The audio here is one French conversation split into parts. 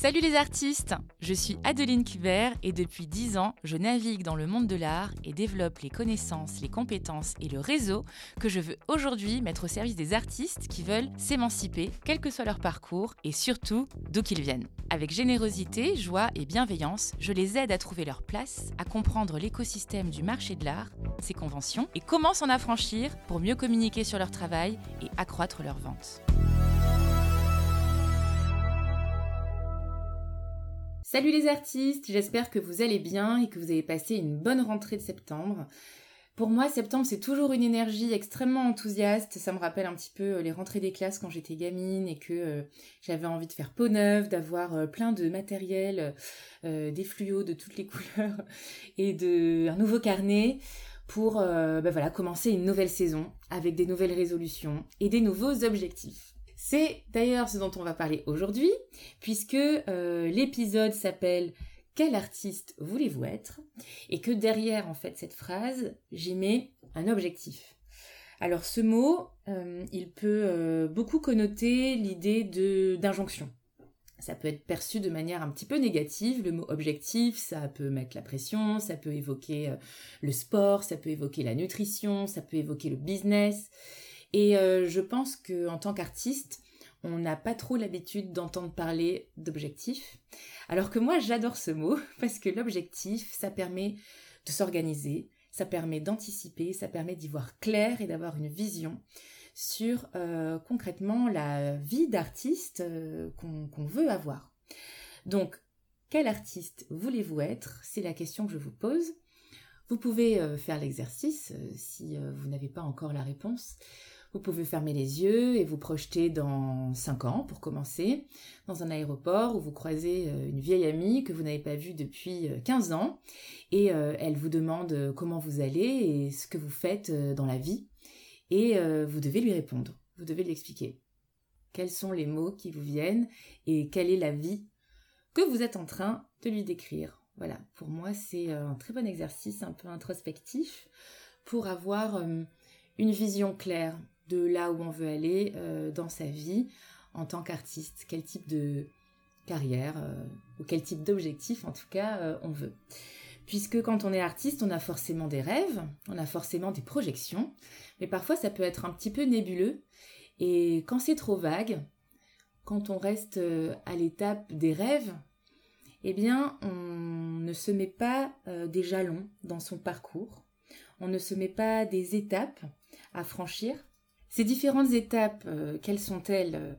Salut les artistes Je suis Adeline Kubert et depuis 10 ans, je navigue dans le monde de l'art et développe les connaissances, les compétences et le réseau que je veux aujourd'hui mettre au service des artistes qui veulent s'émanciper, quel que soit leur parcours et surtout d'où qu'ils viennent. Avec générosité, joie et bienveillance, je les aide à trouver leur place, à comprendre l'écosystème du marché de l'art, ses conventions et comment s'en affranchir pour mieux communiquer sur leur travail et accroître leurs ventes. Salut les artistes, j'espère que vous allez bien et que vous avez passé une bonne rentrée de septembre. Pour moi, septembre, c'est toujours une énergie extrêmement enthousiaste. Ça me rappelle un petit peu euh, les rentrées des classes quand j'étais gamine et que euh, j'avais envie de faire peau neuve, d'avoir euh, plein de matériel, des fluos de toutes les couleurs et de un nouveau carnet pour ben voilà, commencer une nouvelle saison avec des nouvelles résolutions et des nouveaux objectifs. C'est d'ailleurs ce dont on va parler aujourd'hui, puisque euh, l'épisode s'appelle Quel artiste voulez-vous être? Et que derrière en fait cette phrase, j'y mets un objectif. Alors ce mot, euh, il peut euh, beaucoup connoter l'idée d'injonction. Ça peut être perçu de manière un petit peu négative, le mot objectif, ça peut mettre la pression, ça peut évoquer le sport, ça peut évoquer la nutrition, ça peut évoquer le business. Et je pense que en tant qu'artiste, on n'a pas trop l'habitude d'entendre parler d'objectif. Alors que moi, j'adore ce mot parce que l'objectif, ça permet de s'organiser, ça permet d'anticiper, ça permet d'y voir clair et d'avoir une vision sur euh, concrètement la vie d'artiste euh, qu'on veut avoir. Donc, quel artiste voulez-vous être? C'est la question que je vous pose. Vous pouvez faire l'exercice si vous n'avez pas encore la réponse. Vous pouvez fermer les yeux et vous projeter dans 5 ans pour commencer, dans un aéroport où vous croisez euh, une vieille amie que vous n'avez pas vue depuis 15 euh, ans. Et euh, elle vous demande comment vous allez et ce que vous faites dans la vie. Et vous devez lui répondre, vous devez lui expliquer quels sont les mots qui vous viennent et quelle est la vie que vous êtes en train de lui décrire. Voilà, pour moi c'est un très bon exercice un peu introspectif pour avoir une vision claire de là où on veut aller euh, dans sa vie en tant qu'artiste, quel type de carrière euh, ou quel type d'objectif en tout cas euh, on veut. Puisque quand on est artiste, on a forcément des rêves, on a forcément des projections, mais parfois ça peut être un petit peu nébuleux. Et quand c'est trop vague, quand on reste à l'étape des rêves, eh bien on ne se met pas des jalons dans son parcours, on ne se met pas des étapes à franchir, ces différentes étapes, euh, quelles sont-elles euh,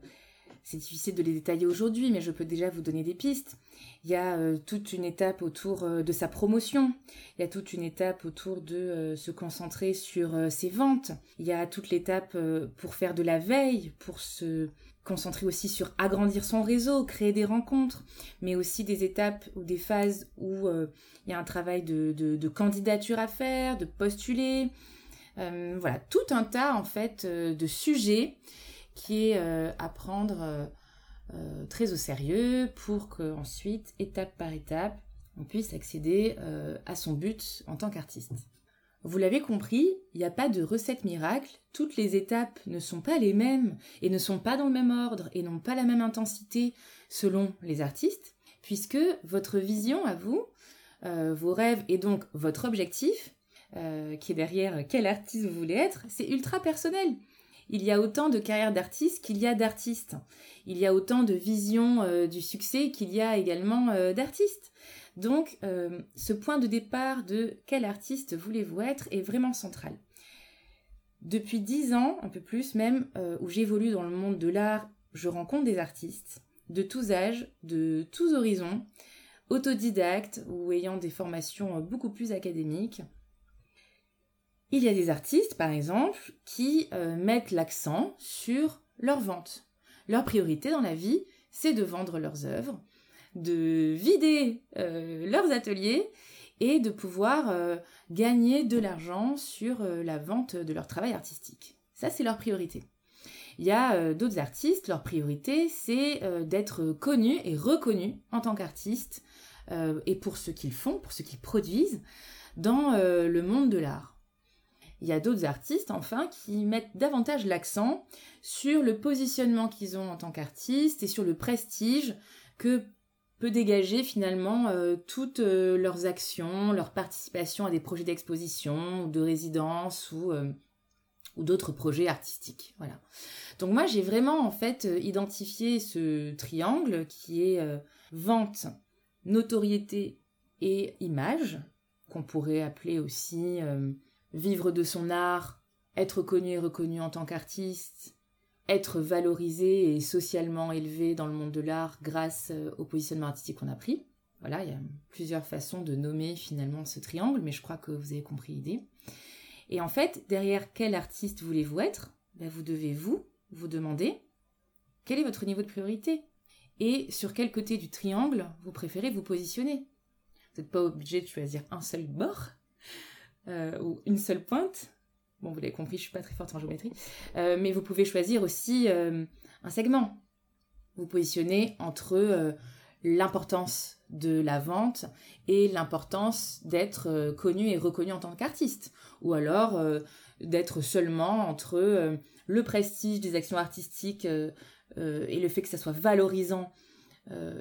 C'est difficile de les détailler aujourd'hui, mais je peux déjà vous donner des pistes. Il y a euh, toute une étape autour de sa promotion, il y a toute une étape autour de se concentrer sur ses ventes, il y a toute l'étape pour faire de la veille, pour se concentrer aussi sur agrandir son réseau, créer des rencontres, mais aussi des étapes ou des phases où il y a un travail de candidature à faire, de postuler, euh, voilà, tout un tas en fait euh, de sujets qui est euh, à prendre très au sérieux pour qu'ensuite, étape par étape, on puisse accéder à son but en tant qu'artiste. Vous l'avez compris, il n'y a pas de recette miracle, toutes les étapes ne sont pas les mêmes et ne sont pas dans le même ordre et n'ont pas la même intensité selon les artistes, puisque votre vision à vous, vos rêves et donc votre objectif euh, qui est derrière quel artiste vous voulez être, c'est ultra personnel. Il y a autant de carrières d'artistes qu'il y a d'artistes. Il y a autant de visions euh, du succès qu'il y a également euh, d'artistes. Donc, ce point de départ de quel artiste voulez-vous être est vraiment central. Depuis dix ans, un peu plus même, où j'évolue dans le monde de l'art, je rencontre des artistes de tous âges, de tous horizons, autodidactes ou ayant des formations beaucoup plus académiques, il y a des artistes, par exemple, qui euh, mettent l'accent sur leur vente. Leur priorité dans la vie, c'est de vendre leurs œuvres, de vider euh, leurs ateliers et de pouvoir euh, gagner de l'argent sur la vente de leur travail artistique. Ça, c'est leur priorité. Il y a d'autres artistes, leur priorité, c'est d'être connus et reconnus en tant qu'artistes et pour ce qu'ils font, pour ce qu'ils produisent dans le monde de l'art. Il y a d'autres artistes, enfin, qui mettent davantage l'accent sur le positionnement qu'ils ont en tant qu'artistes et sur le prestige que peut dégager finalement euh, toutes euh, leurs actions, leur participation à des projets d'exposition de résidence ou, euh, ou d'autres projets artistiques. Voilà. Donc moi j'ai vraiment en fait identifié ce triangle qui est vente, notoriété et image, qu'on pourrait appeler aussi vivre de son art, être connu et reconnu en tant qu'artiste, être valorisé et socialement élevé dans le monde de l'art grâce euh, au positionnement artistique qu'on a pris. Voilà, il y a plusieurs façons de nommer finalement ce triangle, mais je crois que vous avez compris l'idée. Et en fait, derrière quel artiste voulez-vous être? Ben, Vous devez vous vous demander quel est votre niveau de priorité et sur quel côté du triangle vous préférez vous positionner? Vous n'êtes pas obligé de choisir un seul bord ou une seule pointe. Bon, vous l'avez compris, je suis pas très forte en géométrie. Euh, mais vous pouvez choisir aussi euh, un segment. Vous positionnez entre euh, l'importance de la vente et l'importance d'être connu et reconnu en tant qu'artiste. Ou alors d'être seulement entre le prestige des actions artistiques et le fait que ça soit valorisant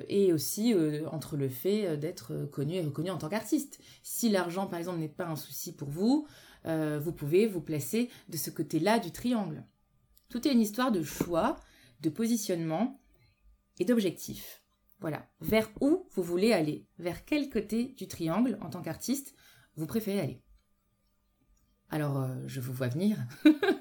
et aussi entre le fait d'être connu et reconnu en tant qu'artiste. Si l'argent, par exemple, n'est pas un souci pour vous, euh, vous pouvez vous placer de ce côté-là du triangle. Tout est une histoire de choix, de positionnement et d'objectif. Voilà, vers où vous voulez aller, vers quel côté du triangle en tant qu'artiste vous préférez aller? Alors, euh, je vous vois venir.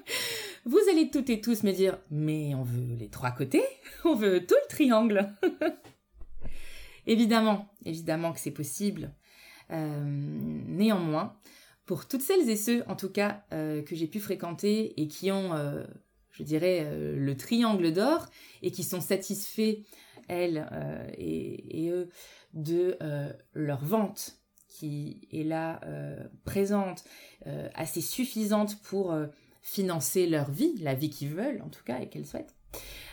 vous allez toutes et tous me dire, mais on veut les trois côtés, on veut tout le triangle. évidemment, évidemment que c'est possible. Euh, néanmoins, pour toutes celles et ceux, en tout cas, euh, que j'ai pu fréquenter et qui ont, euh, je dirais, le triangle d'or et qui sont satisfaits, elles et, eux, de leur vente qui est là présente, assez suffisante pour financer leur vie, la vie qu'ils veulent en tout cas et qu'elles souhaitent,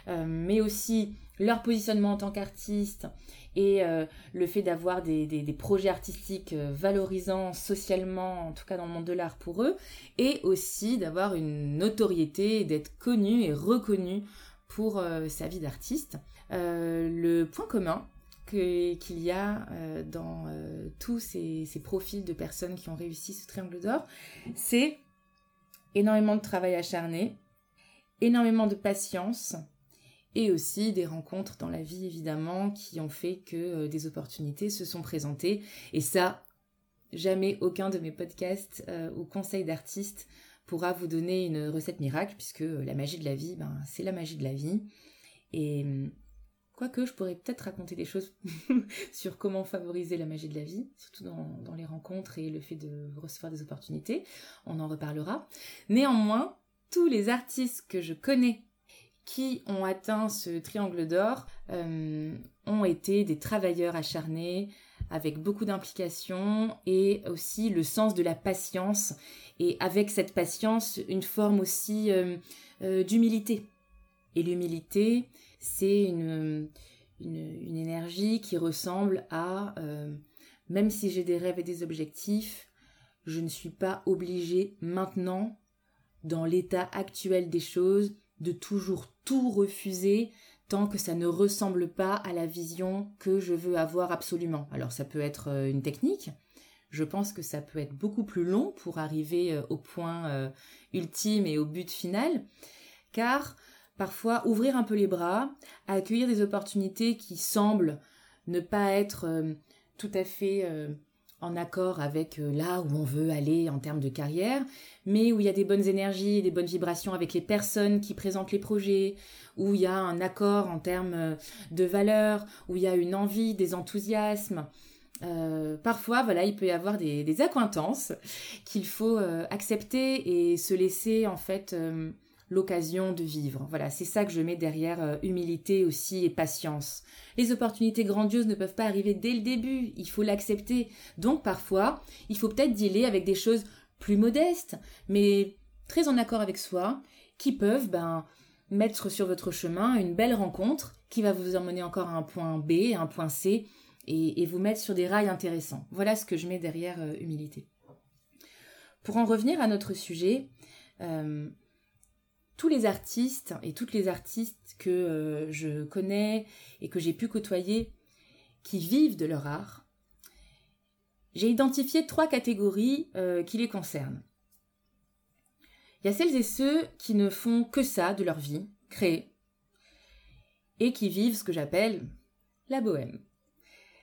mais aussi leur positionnement en tant qu'artiste et euh, le fait d'avoir des, projets artistiques euh, valorisants socialement, en tout cas dans le monde de l'art pour eux, et aussi d'avoir une notoriété, d'être connu et reconnu pour euh, sa vie d'artiste. le point commun qu'il y a dans tous ces, profils de personnes qui ont réussi ce triangle d'or, c'est énormément de travail acharné, énormément de patience, et aussi des rencontres dans la vie évidemment qui ont fait que euh, des opportunités se sont présentées. Et ça jamais aucun de mes podcasts euh, ou conseils d'artistes pourra vous donner une recette miracle puisque euh, la magie de la vie ben c'est la magie de la vie. Et hum, quoique je pourrais peut-être raconter des choses sur comment favoriser la magie de la vie surtout dans, les rencontres et le fait de recevoir des opportunités. On en reparlera. Néanmoins tous les artistes que je connais qui ont atteint ce triangle d'or euh, ont été des travailleurs acharnés avec beaucoup d'implication et aussi le sens de la patience. Et avec cette patience une forme aussi euh, euh, d'humilité. Et l'humilité, c'est une, une, énergie qui ressemble à même si j'ai des rêves et des objectifs, je ne suis pas obligée maintenant, dans l'état actuel des choses, de toujours tout refuser tant que ça ne ressemble pas à la vision que je veux avoir absolument. Alors ça peut être euh, une technique, je pense que ça peut être beaucoup plus long pour arriver euh, au point euh, ultime et au but final, car parfois ouvrir un peu les bras, accueillir des opportunités qui semblent ne pas être tout à fait en accord avec euh, là où on veut aller en termes de carrière, mais où il y a des bonnes énergies, des bonnes vibrations avec les personnes qui présentent les projets, où il y a un accord en termes euh, de valeurs, où il y a une envie, des enthousiasmes. Euh, parfois, voilà, il peut y avoir des, des accointances qu'il faut accepter et se laisser en fait l'occasion de vivre. Voilà, c'est ça que je mets derrière euh, humilité aussi et patience. Les opportunités grandioses ne peuvent pas arriver dès le début, il faut l'accepter. Donc parfois, il faut peut-être dealer avec des choses plus modestes, mais très en accord avec soi, qui peuvent ben, mettre sur votre chemin une belle rencontre qui va vous emmener encore à un point B, un point C, et, vous mettre sur des rails intéressants. Voilà ce que je mets derrière euh, humilité. Pour en revenir à notre sujet, euh, tous les artistes et toutes les artistes que euh, je connais et que j'ai pu côtoyer, qui vivent de leur art, j'ai identifié trois catégories euh, qui les concernent. Il y a celles et ceux qui ne font que ça de leur vie, créer, et qui vivent ce que j'appelle la bohème.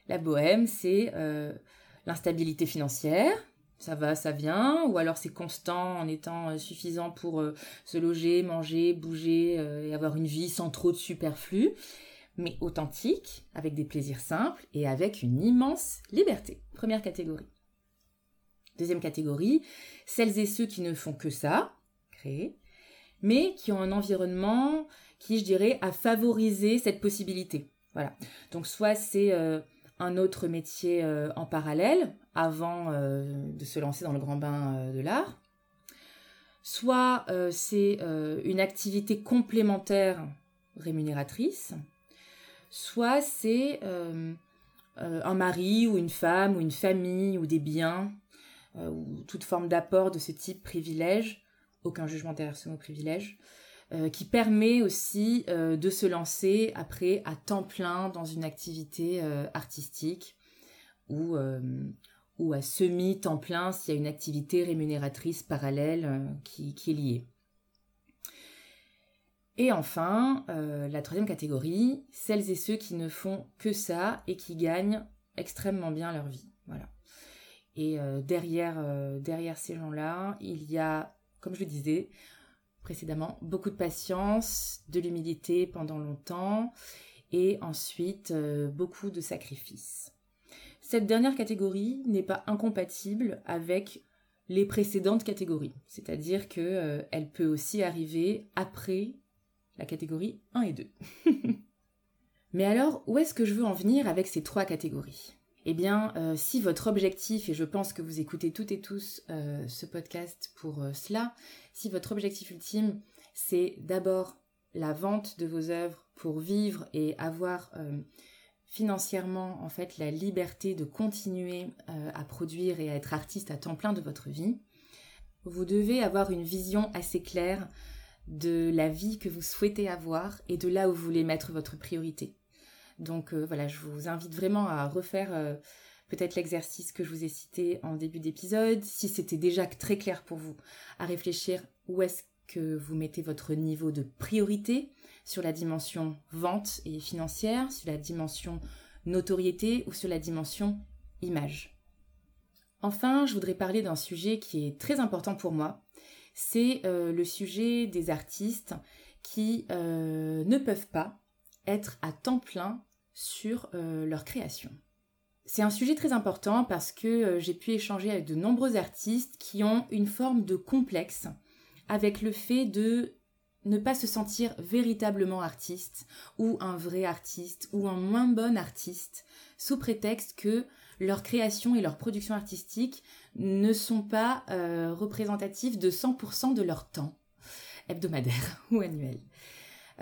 La bohème, c'est euh, l'instabilité financière, ça va, ça vient, ou alors c'est constant en étant euh, suffisant pour euh, se loger, manger, bouger et avoir une vie sans trop de superflu, mais authentique, avec des plaisirs simples et avec une immense liberté. Première catégorie. Deuxième catégorie, celles et ceux qui ne font que ça, créer, mais qui ont un environnement qui, je dirais, a favorisé cette possibilité. Voilà. Donc soit c'est euh, un autre métier euh, en parallèle avant euh, de se lancer dans le grand bain de l'art, soit c'est une activité complémentaire rémunératrice, soit c'est un mari ou une femme ou une famille ou des biens ou toute forme d'apport de ce type privilège, aucun jugement derrière ce mot privilège, euh, qui permet aussi euh, de se lancer après à temps plein dans une activité euh, artistique ou, ou à semi-temps plein s'il y a une activité rémunératrice parallèle qui, qui, est liée. Et enfin, la troisième catégorie, celles et ceux qui ne font que ça et qui gagnent extrêmement bien leur vie. Voilà. Et derrière, derrière ces gens-là, il y a, comme je le disais, précédemment, beaucoup de patience, de l'humilité pendant longtemps et ensuite euh, beaucoup de sacrifices. Cette dernière catégorie n'est pas incompatible avec les précédentes catégories, c'est-à-dire que euh, elle peut aussi arriver après la catégorie 1 et 2. Mais alors, où est-ce que je veux en venir avec ces trois catégories? Eh bien, euh, si votre objectif, et je pense que vous écoutez toutes et tous euh, ce podcast pour euh, cela, si votre objectif ultime, c'est d'abord la vente de vos œuvres pour vivre et avoir financièrement en fait la liberté de continuer à produire et à être artiste à temps plein de votre vie, vous devez avoir une vision assez claire de la vie que vous souhaitez avoir et de là où vous voulez mettre votre priorité. Donc euh, voilà, je vous invite vraiment à refaire euh, peut-être l'exercice que je vous ai cité en début d'épisode, si c'était déjà très clair pour vous, à réfléchir où est-ce que vous mettez votre niveau de priorité sur la dimension vente et financière, sur la dimension notoriété ou sur la dimension image. Enfin, je voudrais parler d'un sujet qui est très important pour moi. C'est euh, le sujet des artistes qui ne peuvent pas être à temps plein sur euh, leur création. C'est un sujet très important parce que euh, j'ai pu échanger avec de nombreux artistes qui ont une forme de complexe avec le fait de ne pas se sentir véritablement artiste ou un vrai artiste ou un moins bon artiste sous prétexte que leur création et leur production artistique ne sont pas euh, représentatives de 100% de leur temps hebdomadaire ou annuel.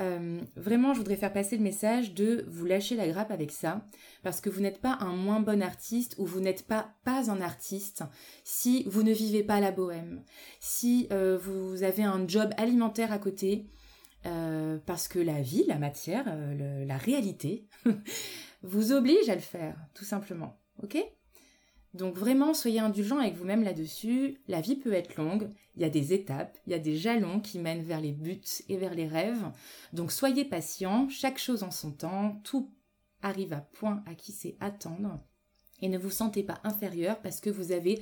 Euh, vraiment, je voudrais faire passer le message de vous lâcher la grappe avec ça, parce que vous n'êtes pas un moins bon artiste ou vous n'êtes pas pas un artiste si vous ne vivez pas la bohème, si euh, vous avez un job alimentaire à côté, euh, parce que la vie, la matière, la réalité vous oblige à le faire, tout simplement. Ok? Donc vraiment, soyez indulgents avec vous-même là-dessus. La vie peut être longue, il y a des étapes, il y a des jalons qui mènent vers les buts et vers les rêves. Donc soyez patients, chaque chose en son temps, tout arrive à point à qui sait attendre. Et ne vous sentez pas inférieur parce que vous avez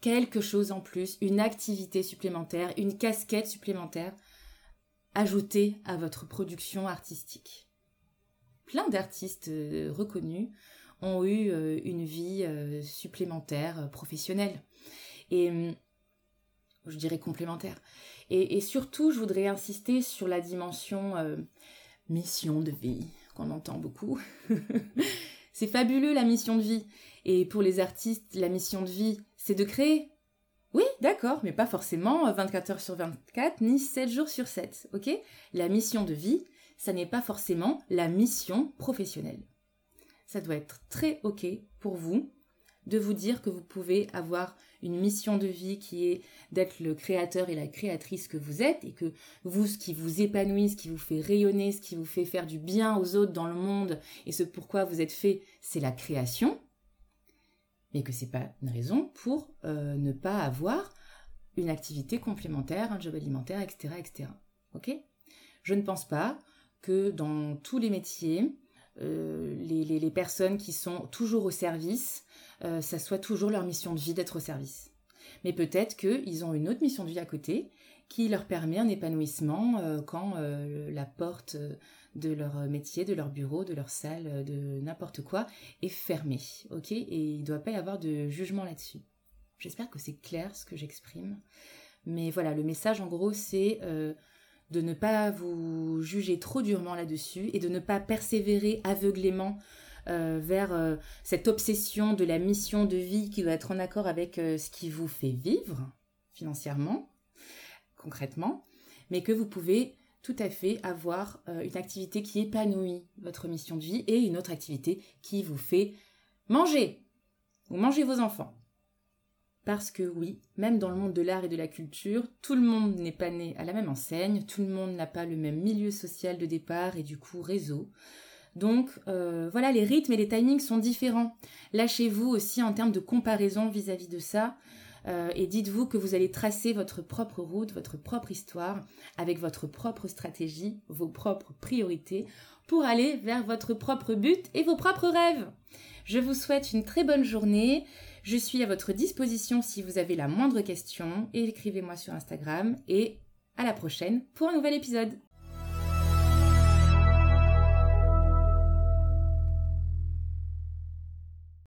quelque chose en plus, une activité supplémentaire, une casquette supplémentaire ajoutée à votre production artistique. Plein d'artistes euh, reconnus ont eu euh, une vie euh, supplémentaire, euh, professionnelle. Et hum, je dirais complémentaire. Et, surtout, je voudrais insister sur la dimension mission de vie, qu'on entend beaucoup. c'est fabuleux la mission de vie. Et pour les artistes, la mission de vie, c'est de créer. Oui, d'accord, mais pas forcément 24 heures sur 24, ni 7 jours sur 7, ok? La mission de vie, ça n'est pas forcément la mission professionnelle ça doit être très ok pour vous de vous dire que vous pouvez avoir une mission de vie qui est d'être le créateur et la créatrice que vous êtes et que vous, ce qui vous épanouit, ce qui vous fait rayonner, ce qui vous fait faire du bien aux autres dans le monde et ce pourquoi vous êtes fait, c'est la création. Mais que c'est pas une raison pour euh, ne pas avoir une activité complémentaire, un job alimentaire, etc., etc. Ok? Je ne pense pas que dans tous les métiers, euh, les, personnes qui sont toujours au service, euh, ça soit toujours leur mission de vie d'être au service. Mais peut-être qu'ils ont une autre mission de vie à côté qui leur permet un épanouissement euh, quand la porte de leur métier, de leur bureau, de leur salle, de n'importe quoi est fermée. Ok? Et il ne doit pas y avoir de jugement là-dessus. J'espère que c'est clair ce que j'exprime. Mais voilà, le message en gros, c'est de ne pas vous juger trop durement là-dessus et de ne pas persévérer aveuglément euh, vers euh, cette obsession de la mission de vie qui doit être en accord avec euh, ce qui vous fait vivre financièrement, concrètement, mais que vous pouvez tout à fait avoir une activité qui épanouit votre mission de vie et une autre activité qui vous fait manger ou manger vos enfants. Parce que oui, même dans le monde de l'art et de la culture, tout le monde n'est pas né à la même enseigne, tout le monde n'a pas le même milieu social de départ et du coup réseau. Donc euh, voilà, les rythmes et les timings sont différents. Lâchez-vous aussi en termes de comparaison vis-à-vis de ça. Euh, et dites-vous que vous allez tracer votre propre route, votre propre histoire, avec votre propre stratégie, vos propres priorités, pour aller vers votre propre but et vos propres rêves. Je vous souhaite une très bonne journée. Je suis à votre disposition si vous avez la moindre question. Écrivez-moi sur Instagram et à la prochaine pour un nouvel épisode.